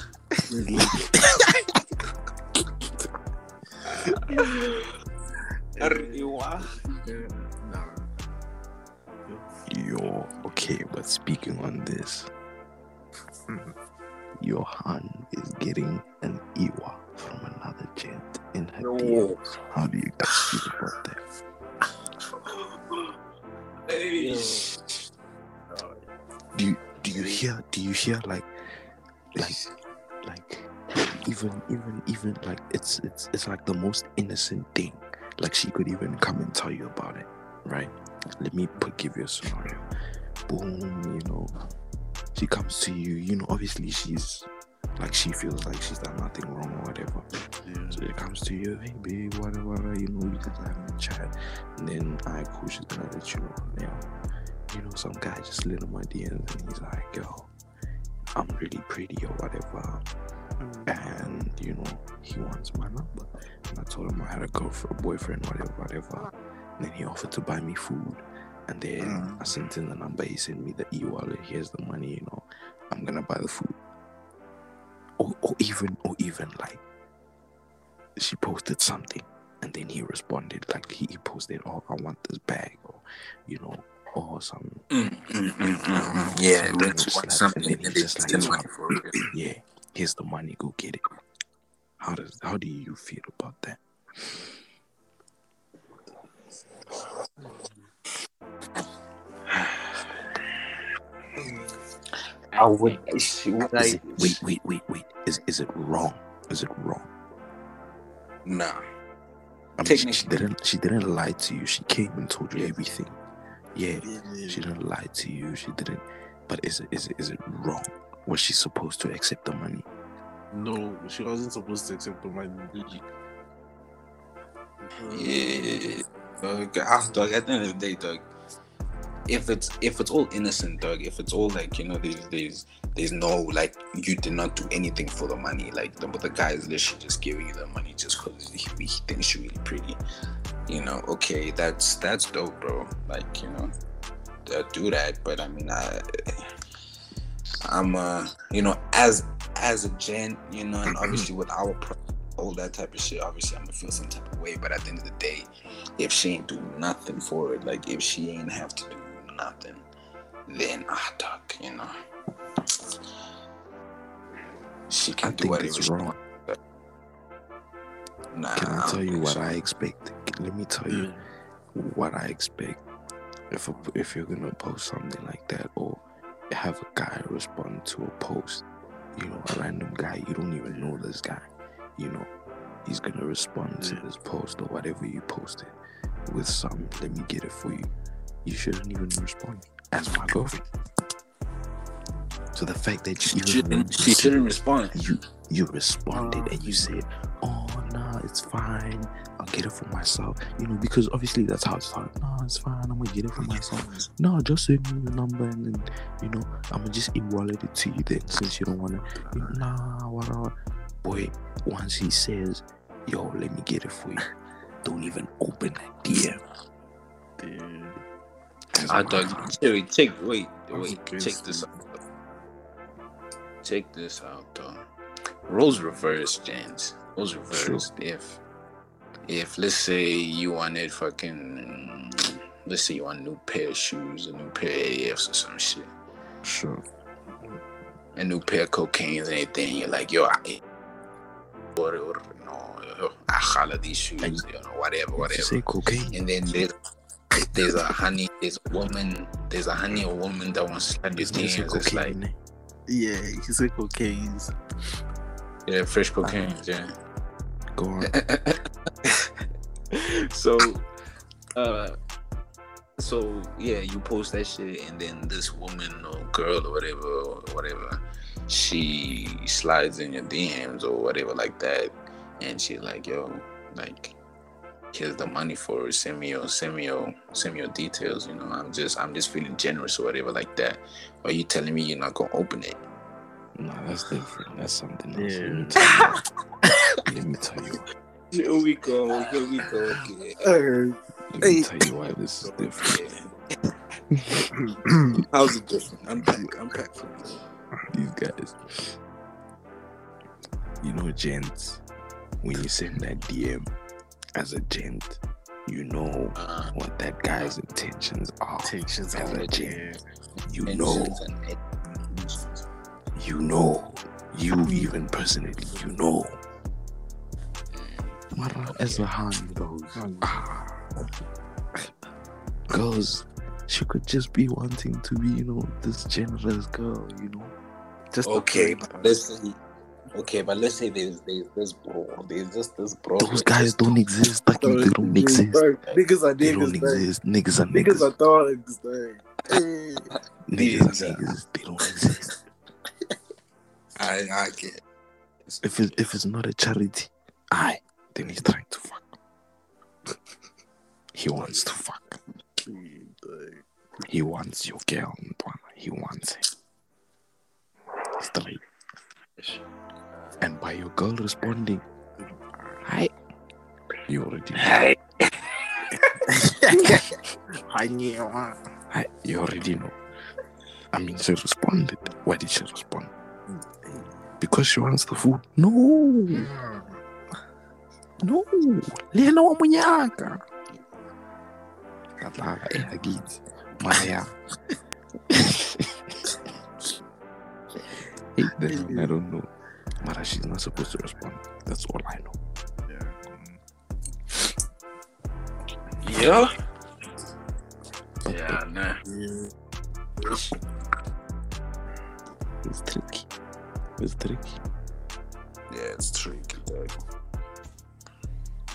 Iwa. Nah. Yo, okay, but speaking on this, your hand is getting an Iwa from another gent in her No. DMs. How do you guys feel about that? Hey. Do you do you hear do you hear like like like even even even like it's it's it's like the most innocent thing. Like she could even come and tell you about it, right? Let me put give you a scenario. Boom, you know, she comes to you. You know, obviously she's like she feels like she's done nothing wrong or whatever. So it comes to you, hey babe, whatever, you know, we just having a chat. And then I cool, she's gonna let you know. Now, you know, some guy just slid on my DMs and he's like, yo, I'm really pretty or whatever. And, you know, he wants my number. And I told him I had a girlfriend, boyfriend, whatever, whatever. And then he offered to buy me food. And then Mm. I sent him the number, he sent me the e-wallet, here's the money, you know, I'm gonna buy the food. Or, or even, or even like, she posted something and then he responded like he posted oh i want this bag or you know or some Mm, mm, mm, mm, mm. Yeah, some that's little something that he's just like, money for. it. yeah here's the money go get it how does how do you feel about that I would. She would is like. it, wait wait wait wait is, is it wrong is it wrong Nah. I mean, she, she didn't she didn't lie to you she came and told you everything yeah Yeah. she didn't lie to you she didn't but is it is it is it wrong was she supposed to accept the money No, she wasn't supposed to accept the money. Yeah. Dog, ah, dog, at the end of the day, dog, if it's if it's all innocent, dog, if it's all like you know, there's there's there's no like you did not do anything for the money. Like the the guy is literally just giving you the money just because he, he thinks you're really pretty. You know, okay, that's that's dope, bro. Like you know, do that. But I mean, I I'm uh you know as as a gent, you know, and obviously with our pro- all that type of shit, obviously I'm gonna feel some type of way. But at the end of the day, if she ain't do nothing for it, like if she ain't have to do nothing, then ah, dog, you know, she can I do think whatever it's wrong. Nah, Can I tell you what so. I expect? Let me tell you what I expect. If a, if you're gonna post something like that, or have a guy respond to a post, you know, a random guy you don't even know this guy, you know, he's gonna respond to this post or whatever you posted with some. Let me get it for you. You shouldn't even respond as my girlfriend. So the fact that She even shouldn't, she shouldn't respond. you you responded Uh, and you said, "Oh no, it's fine. I'll get it for myself." You know, because obviously that's how it started. No, it's fine. I'm gonna get it for myself. No, just send me your number and then you know I'm gonna just e-wallet it to you then since you don't wanna. You know, nah, whatever. Boy, once he says, "Yo, let me get it for you," don't even open that DM. Dude. I thought Wait, check. Wait, wait. Check this out. Check this out, though. Roles reverse, gents. Roles reversed. If, if let's say you wanted fucking, let's say you want a new pair of shoes, a new pair of AFs or some shit, Sure. a new pair of cocaine and anything, you're like, yo, I, or, or no, I holla these shoes, you know, whatever, whatever. say cocaine? and then there's there's a honey, there's a woman, there's a honey or woman that wants to slide your Did you say DMs. It's like cocaine? Yeah, he said cocaine. yeah, fresh cocaine. Yeah. Go on. so, uh, so yeah, you post that shit, and then this woman or girl or whatever, or whatever, she slides in your DMs or whatever like that, and she's like, "Yo, like, here's the money for it. Send me your, send me your, send me your details. You know, I'm just, I'm just feeling generous or whatever like that. Are you telling me you're not gonna open it? No, that's different. That's something else. Yeah. Let me tell you. Let me tell you. Here we go. Here we go. Okay. Let me tell you why this is different. How's it different? Unpack, unpack for me. These guys. You know, gents, when you send that DM as a gent, you know Uh, what that guy's intentions are. Tensions As a gent, you and know, shit and- and- you know, you even personally, you know. Mara, as a hand goes, ah, girls, she could just be wanting to be, you know, this generous girl, you know. Just the Okay, point. But let's say, okay, but let's say there's there's this bro, there's just this bro. Those guys don't exist. Like, they don't exist. Bro, niggas are They don't niggas, exist. Niggas are Niggas niggas. are dogs. Niggas Niggas are niggas. They don't exist. I I get. it. If it, if it's not a charity, I then he's trying to fuck. He wants to fuck. He wants your girl. He wants it. Straight. And by your girl responding, hi, you already know. Hey, I knew uh, Hi, you already know. I mean, she responded. Why did she respond? Because she wants the food. No, no. Lena wa munyaka. Kataka eyakithi. Maya. Hey, then I don't know. Mara, she's not supposed to respond. That's all I know. yeah, But yeah, nah. yeah. it's tricky. It's tricky. Yeah, it's tricky, dog.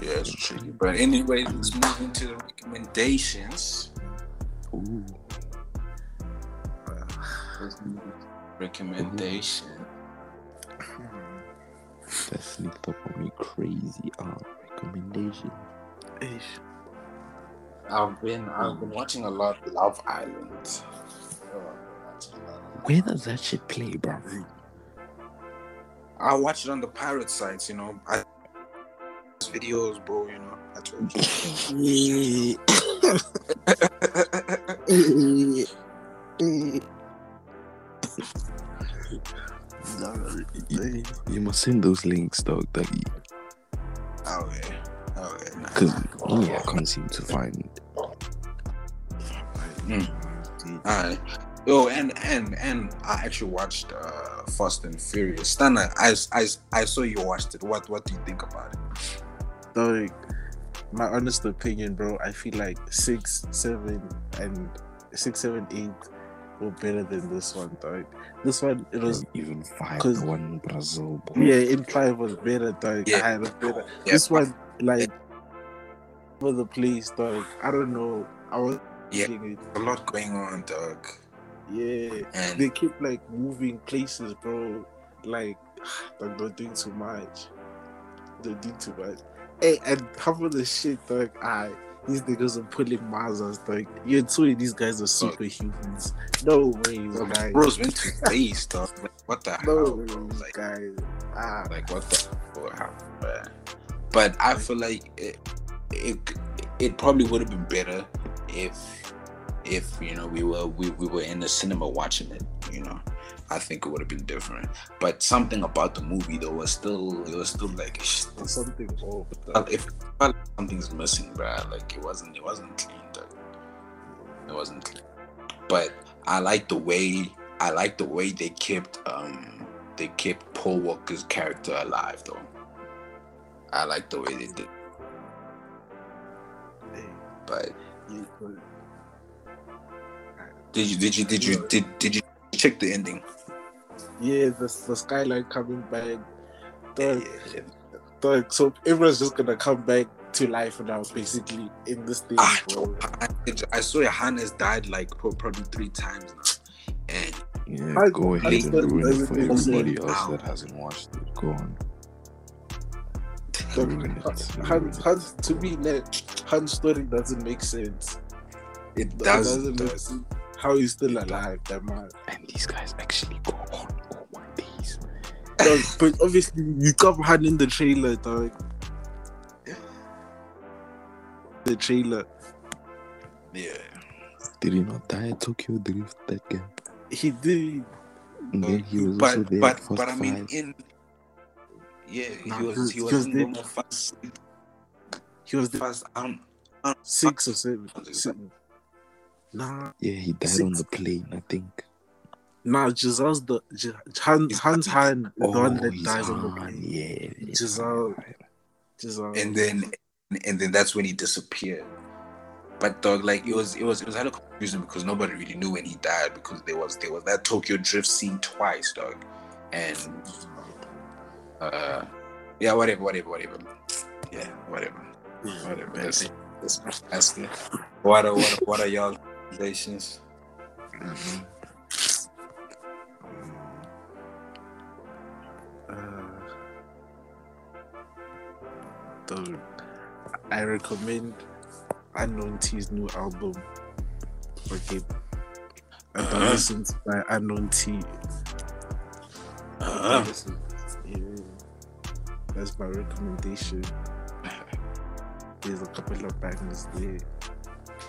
Yeah, it's tricky. But anyway, let's move into the recommendations. Ooh. Uh, let's move into recommendation. That sneaked up on me crazy. Uh, recommendation. Ish. I've been I've been watching a lot of Love Island. Where does that shit play, bro? I watch it on the pirate sites, you know. I videos, bro. You know, I told you. you, send those links, dog. Dougie. okay, okay. Nah. Because me, I can't seem to find. Mm. Alright. Yo, and and and I actually watched uh Fast and Furious. Stana, I, I, I saw you watched it. What what do you think about it? Like, my honest opinion, bro, I feel like six, seven, and six, seven, eight were better than this one, dog. This one, it was even five The one Brazil, bro. yeah, in five was better, dog. Yeah. I had a better. Yeah. This one, like, for the place, dog. I don't know. I was Yeah. thinking it. A lot going on, dog. Yeah, And they keep like moving places, bro. Like, like they're doing too much. They're doing too much. Hey, and half of the shit, dog. I these niggas are pulling Mazas, like You're telling these guys are superhumans. No ways, guys. Bros been to space, dog. Like, what the no hell, ways, bro? Like, guys. Ah, like what the happened. But I feel like it, it it probably would have been better if if you know we were we, we were in the cinema watching it. You know, I think it would have been different. But something about the movie though was still it was still like something off. felt- it felt like something's missing, bruh. Like it wasn't it wasn't clean. Dog. It wasn't clean. But I like the way I like the way they kept um they kept Paul Walker's character alive though. I like the way they did. Hey, But yeah, but- did you did you did you did did you check the ending? yeah, the the skyline coming back. Dog, Yeah. dog. So everyone's just gonna come back to life now, basically in this thing, Ah, bro. I, I saw Johannes died like probably three times now, and Yeah, I- go I ahead and ruin it for everybody said. else that hasn't watched it. Go on. Dog, Ruin it. Hans, Hans, to me, like, Hans' story doesn't make sense. it It does. doesn't make sense. How he's still alive, that man. And these guys actually go on all my days. Dog, but obviously, you come hand in the trailer, dog. The trailer. Yeah. Did he not die at Tokyo Drift? That guy. He did. And then he was also but there but at Fast but I mean Five. in yeah Nah, he was because- he was because in they- normal He was the first um six or seven. seven. Nah, Yeah, he died Six. on the plane, I think. nah, Giselle's the G- Hans, Hans Han, is the one that dies on the plane. Yeah. yeah. Giselle. Giselle. and then and then that's when he disappeared. But dog, like it was it was it was hella confusing because nobody really knew when he died because there was there was that Tokyo drift scene twice, dog. And uh yeah, whatever, whatever, whatever. Yeah, whatever. Whatever. That's that's that's it. What are what are, what are y'all relations? uh, Dude, I recommend Unknown T's new album. I don't Uh-huh. by Unknown T. Uh. Yeah. That's my recommendation. There's a couple of bangers there.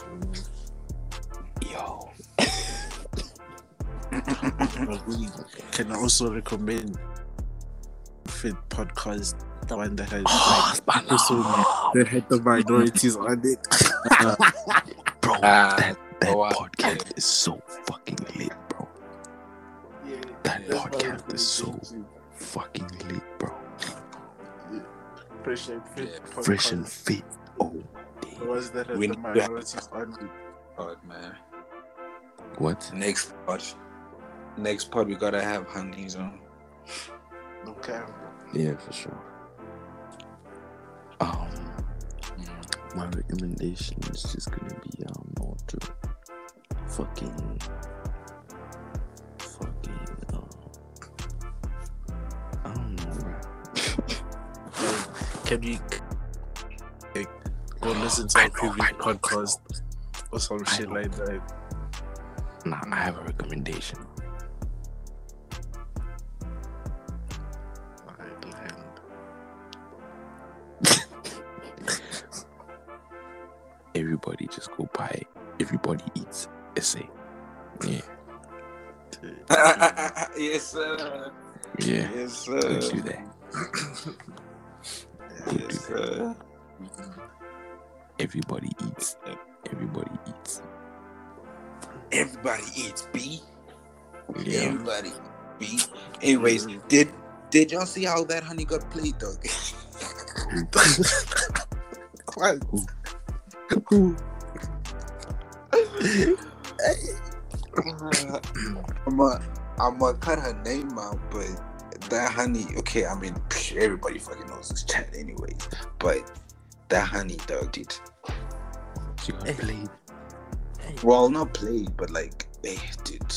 You we can also recommend Fit Podcast, the one that has like episode that had the minorities on it. Bro, Ah, that, that oh, I- podcast is so fucking lit, bro. That That's my podcast is so recommendation. fucking lit, bro. Fresh and Fit Yeah. Fresh and fit. Oh, The damn. ones that have We the need minorities on it. God, man. What? Next pod. Next pod we gotta have honeys on. No camera. Yeah, for sure. Um, my recommendation is just gonna be um, not to fucking, fucking, uh, I don't know, bro. Can we c- Go listen to I our previous I know, I know. podcast or some shit like that. Nah, I have a recommendation. Sir. yeah. Yes, sir. do that. Yes, sir. Everybody eats. Everybody eats. Everybody eats B. Yeah. Everybody B. Anyways, did did y'all see how that honey got played though? What? I'm gonna I'm gonna cut her name out, but that honey, okay, I mean everybody fucking knows this chat anyways. But that honey dog did She got played. well not played, but like eh, dude.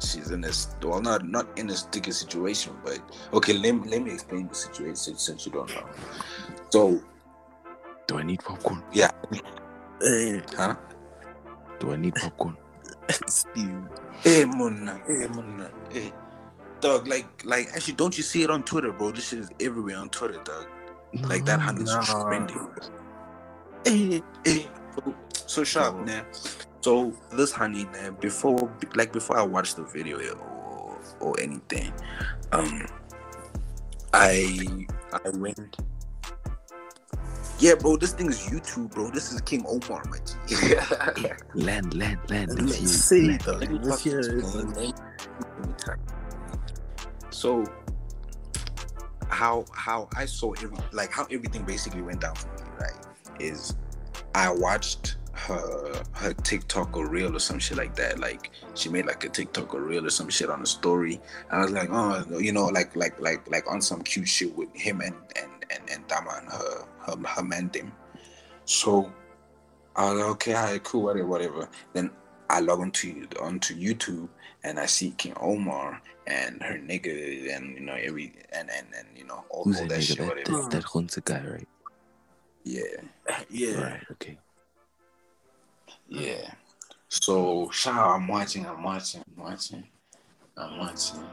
She's in this well not not in a sticky situation, but okay, let me let me explain the situation since you don't know. So Do I need popcorn? Hey, huh? Do I need popcorn? Steve. Hey Muna, hey Muna, hey. Dog, like like actually don't you see it on Twitter, bro? This shit is everywhere on Twitter, dog. Like that honey's Nah. trending. Hey, hey. So, so sharp, Oh. man. So this honey, man, before like before I watched the video or or anything, um, I I went. Yeah, bro, this thing is YouTube, bro. This is King Omar, my G. Land, land, land. Let's Let's see, land. Let me Let's hear it. you, man. Let me talk. So how how I saw every like how everything basically went down for me, right? Is I watched her her TikTok or reel or some shit like that. Like she made like a TikTok or reel or some shit on a story. And I was like, oh, you know, like like like like on some cute shit with him and and and, and Dama and her her, her man them. So I was like, okay, all right, cool, whatever, whatever. Then I log onto onto YouTube and I see King Omar and her nigga and you know every and and and you know all, Who's all that that nigga? shit, That, whatever. that, that Hunter guy, right? Yeah, Yeah. Right, okay. yeah. So Shah, I'm watching, I'm watching, I'm watching, I'm watching.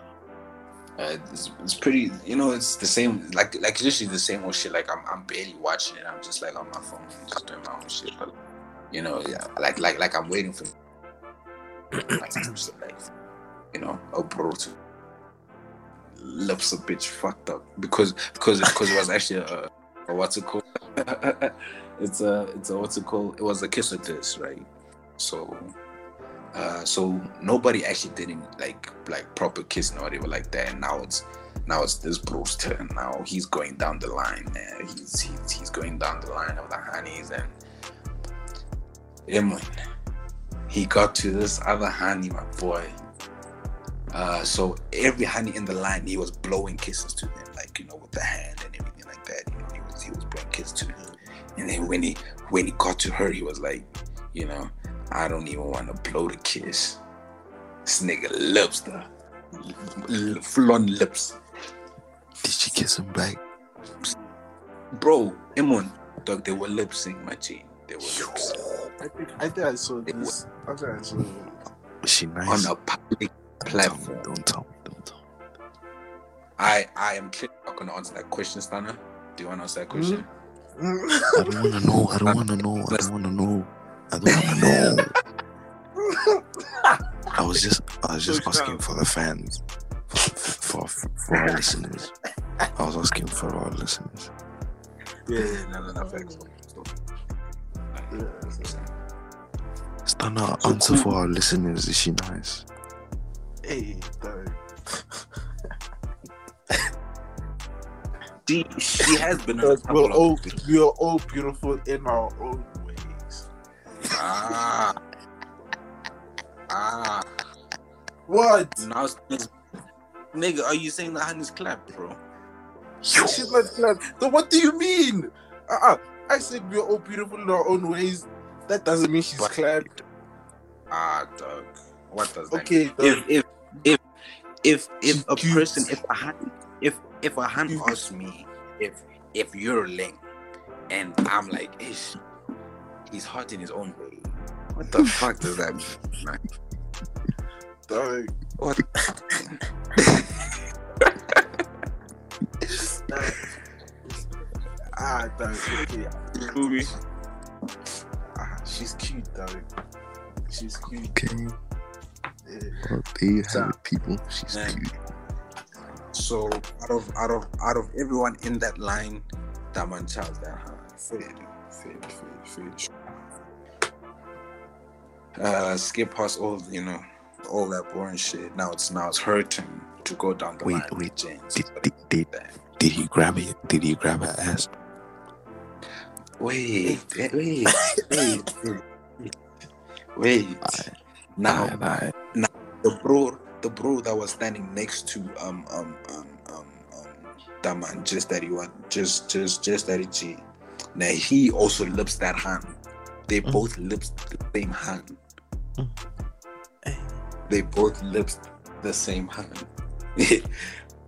Uh, it's, it's pretty, you know. It's the same, like like it's usually the same old shit. Like I'm I'm barely watching it. I'm just like on my phone, just doing my own shit. But you know, yeah, like like like I'm waiting for like you know, a bro to lips a bitch fucked up because because because it was actually a, a what's it called? it's a it's a what's it called? It was a kiss of this, right? So uh so nobody actually didn't like like proper kissing or whatever like that. And now it's now it's this bro's turn. Now he's going down the line. Man. He's he's he's going down the line of the honeys and yeah. He got to this other honey, my boy. Uh, so every honey in the line, he was blowing kisses to them, like you know, with the hand and everything like that. You know, he was he was blowing kisses to them. And then when he when he got to her, he was like, you know, I don't even want to blow the kiss. This nigga loves the full on lips, Did she kiss him back? bro. Emon, dog, they were lip sync, my G. They were lip sync I think I think I saw this. I think I saw it. Was she nice? on a public Don't tell me, platform. Don't tell me. Don't tell me. I I am clearly not gonna answer that question, Stana. Do you want to answer that mm-hmm. question? I don't want to know. I don't want to know. I don't want to know. I don't know. I was just, I was just So asking sharp. for the fans, for, for, for our listeners. I was asking for our listeners. Yeah, no, no, no, facts. Stana, So answer cool. for our listeners. Is she nice? Hey, dog. She, she has been a Dog, We're all we are all beautiful in our own What? Now, nigga, are you saying that hand is clapped, bro? She's not glad. So what do you mean? Uh-uh. I said we're all beautiful in our own ways. That doesn't mean she's But- clad. Ah, dog. What does that Okay, mean? dog. If if if if if a person, if a hand, if if a hand asks me if if you're a link, and I'm like, ish, he's hot in his own way. What the fuck does that mean? Man? Dog. What? Ah, dog. Okay. movie? Ah, she's cute, dog. She's cute. Okay. Yeah. Well, there you So- have it, people. She's Yeah. cute. So out of out of out of everyone in that line, that man Charles that huh? Fade, fade, fade, fade. Uh, skip past all you know, all that boring shit. Now it's now it's her turn to go down the Wait, line. wait. with James. Did, did, did, did he grab it? Did he grab her ass? Wait, wait, wait, wait, wait. wait. Now Alright, alright. the bro, the bro that was standing next to um um um um um that man, just that he want, just just just that he G. Now he also lips that hand. They Mm. both lips the same hand. Mm. They both lips the same hand.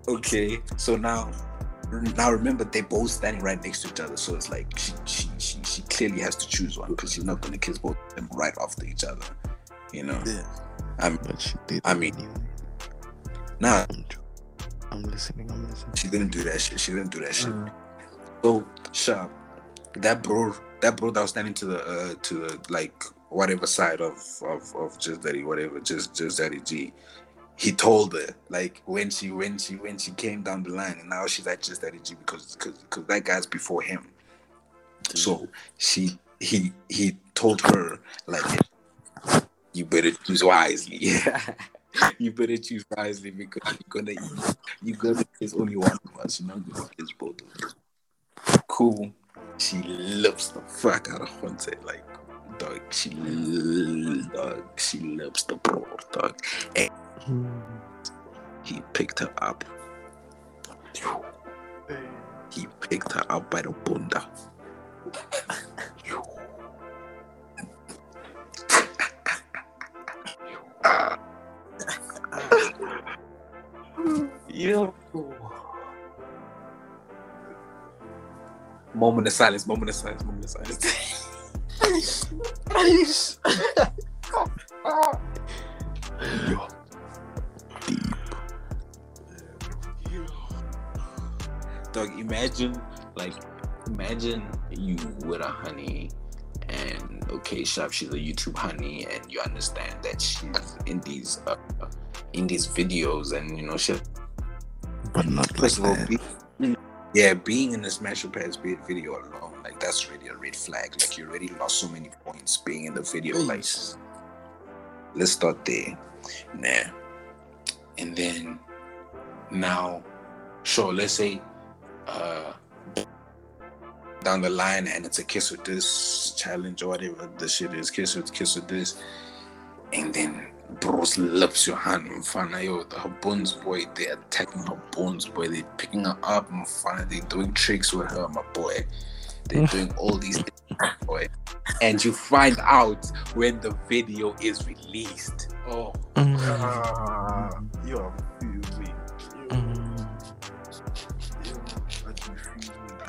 okay, so now now remember they both standing right next to each other. So it's like she she she, she clearly has to choose one because she's not gonna kiss both of them right after each other. You know. Yeah. I'm But she did. I mean- anyway. nah. I'm, listening. I'm listening. She didn't do that shit. She didn't do that shit. Mm. So sharp. That bro, that bro that was standing to the uh to the like whatever side of of of just daddy whatever just just daddy G. He told her like when she when she when she came down the line and now she's at just daddy G because because because that guy's before him. So she he he told her like you better choose wisely. you better choose wisely because you're gonna you're gonna kiss only one of us. You're not gonna both of us. Cool. She loves the fuck out of Hunter. Like she loves the dog. And he picked her up. He picked her up by the bunda. Yo. Moment of silence, moment of silence, moment of silence. Deep. Dog, imagine, like, imagine you with a honey, and okay, Shop, she's a YouTube honey, and you understand that she's in these, uh, in these videos, and you know, she But not like First of all, that. be, yeah, being in the Smash Your video alone, like that's really a red flag. Like you already lost so many points being in the video. Like, let's start there. Nah. And then now, sure, let's say uh down the line and it's a kiss with this challenge or whatever the shit is, kiss with kiss with this. And then bro's lips your hand in front of yo, her bones boy, they're attacking her bones boy, they're picking her up in front, they're doing tricks with her, my boy. They're doing all these things, my boy. And you find out when the video is released. Oh, Mm, Ah, you are fuming. You, mm. you are fucking fuming.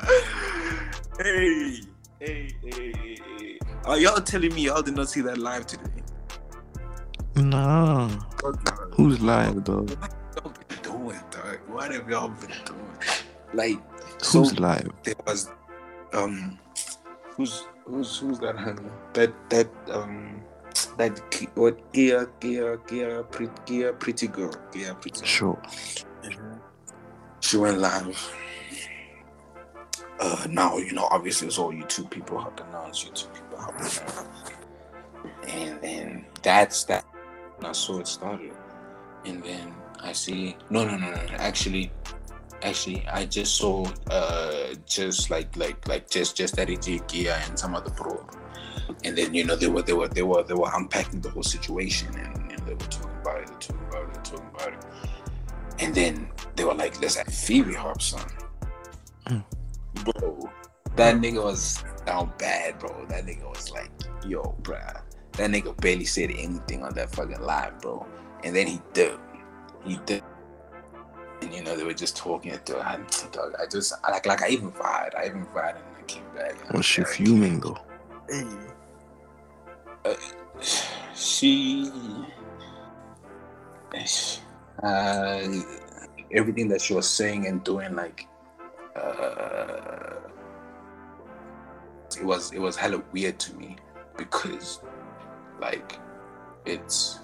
hey, hey, hey, hey, hey. Are y'all telling me y'all did not see that live today? Nah. Who's live, dog? What y'all been doing, dog? What have y'all been doing? Like, Who's so live? there was, um, who's who's who's that honey? That that um that what Gia Gia Gia pretty Gia pretty girl Gia pretty. Sure. She went live. Uh, now you know obviously it's all YouTube people hopping on, it's YouTube people hopping on, and then that's that. I saw it started, and then I see no no no no actually actually I just saw uh just like like like just just that Gia and some other pro, and then you know they were they were they were they were unpacking the whole situation and, and they were talking about it, they were talking about it, talking about it, and then they were like, let's have Phoebe Harp son. Mm. Bro, that nigga was down bad, bro. That nigga was like, yo, bruh. That nigga barely said anything on that fucking live, bro. And then he did. He did. And you know, they were just talking to her. And, dog, I just, I, like, like I even fired. I even fired and I came back. and I Was she fuming though? Hey, uh, she uh, everything that she was saying and doing like uh, it was it was hella weird to me because like it's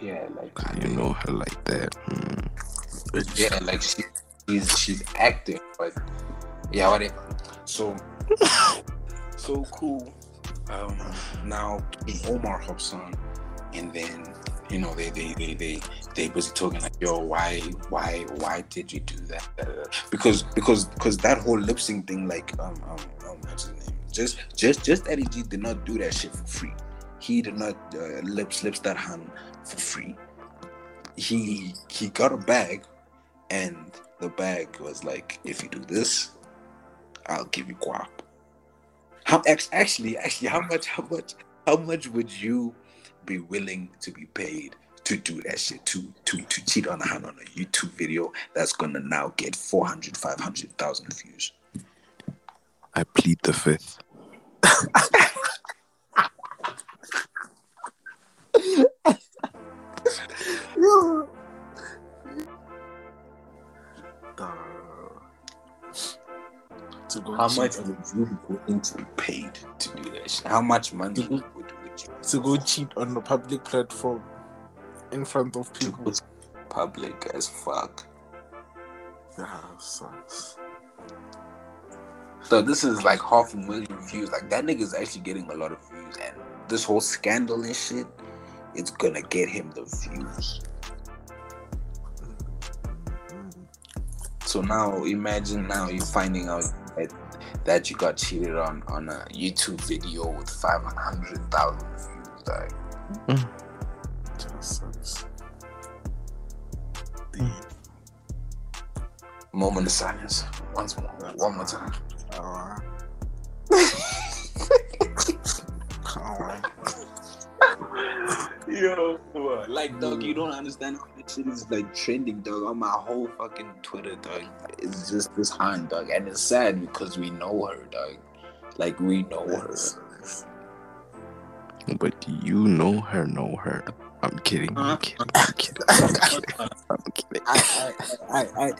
yeah like You know her like that. Mm. yeah like she, she's she's acting but yeah whatever so so cool um now Omar hops on and then you know they they they they they busy talking like yo why why why did you do that because because because that whole lip sync thing like um um, um what's his name just just just Eddie G did not do that shit for free he did not uh, lip slips that hand for free. He he got a bag and the bag was like if you do this I'll give you guap. How act- actually actually how much how much how much would you be willing to be paid to do that shit to to to cheat on a hand on a YouTube video that's gonna now get 400 500,000 views? I plead the fifth. how much would you be willing to be paid to do that shit how much money would, would you to go cheat on a public platform in front of people. public as fuck Yeah, sucks. So this is like half a million views. Like that nigga's actually getting a lot of views, and this whole scandal and shit, it's gonna get him the views. So now imagine now you finding out that that you got cheated on on a YouTube video with five hundred thousand views. Like Just sucks. moment of silence. Once more, one more time. Uh, uh, Yo, like dog, you don't understand how this shit is like trending, dog, on my whole fucking Twitter, dog. It's just this hand, dog, and it's sad because we know her, dog. Like we know her. But you know her, know her. I'm kidding. I'm kidding. I'm kidding. I'm kidding. I'm kidding. I, I, I,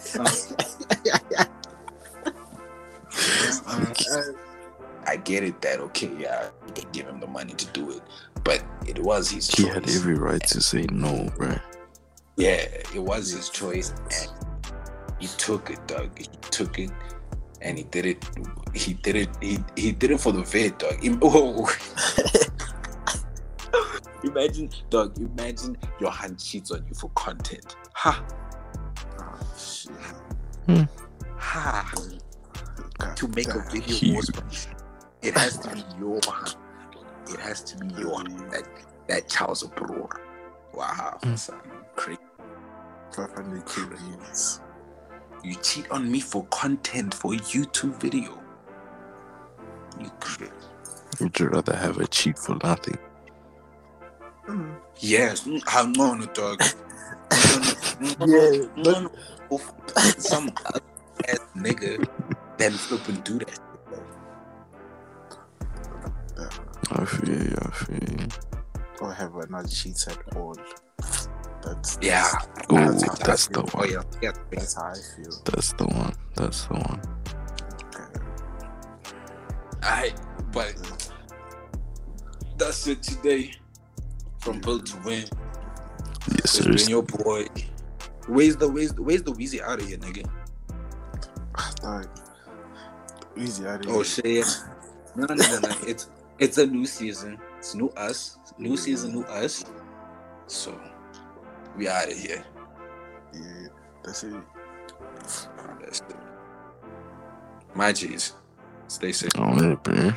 I, I get it that okay, yeah, you give him the money to do it, but it was his He choice. He had every right to say no, right? Yeah, it was his choice, and he took it, dog. He took it, and he did it. He did it. He he did it for the vid, dog. Im- Whoa. imagine, dog. Imagine your hand cheats on you for content. Ha oh, shit. ha. God To make a video, Huge. was- it has to be your hand. It has to be you. That that child's a bro. Wow, Mm. son, crazy. 500k. You cheat on me for content for a YouTube video. You crazy. Would you rather have a cheat for nothing? Mm. Yes, mm, I'm on a dog. Yeah. Some ass nigga then flip and do that. I feel you. I feel you. Or have I not cheated at all? That's Yeah. Ooh, That's how I that's the feel. Oh one. yeah, yeah. That's how I feel. That's the one. That's the one. I but that's it today. From Built to Win. Yes, sir. been your boy. Where's the where's the, where's the Weezy out of here, nigga? Dog. Easy out of oh, here. Oh shit. No, no, no, no. It's it's a new season. It's new us. New season, new us. So we out of here. Yeah, that's it. That's it. My G's. Stay safe. On it, man.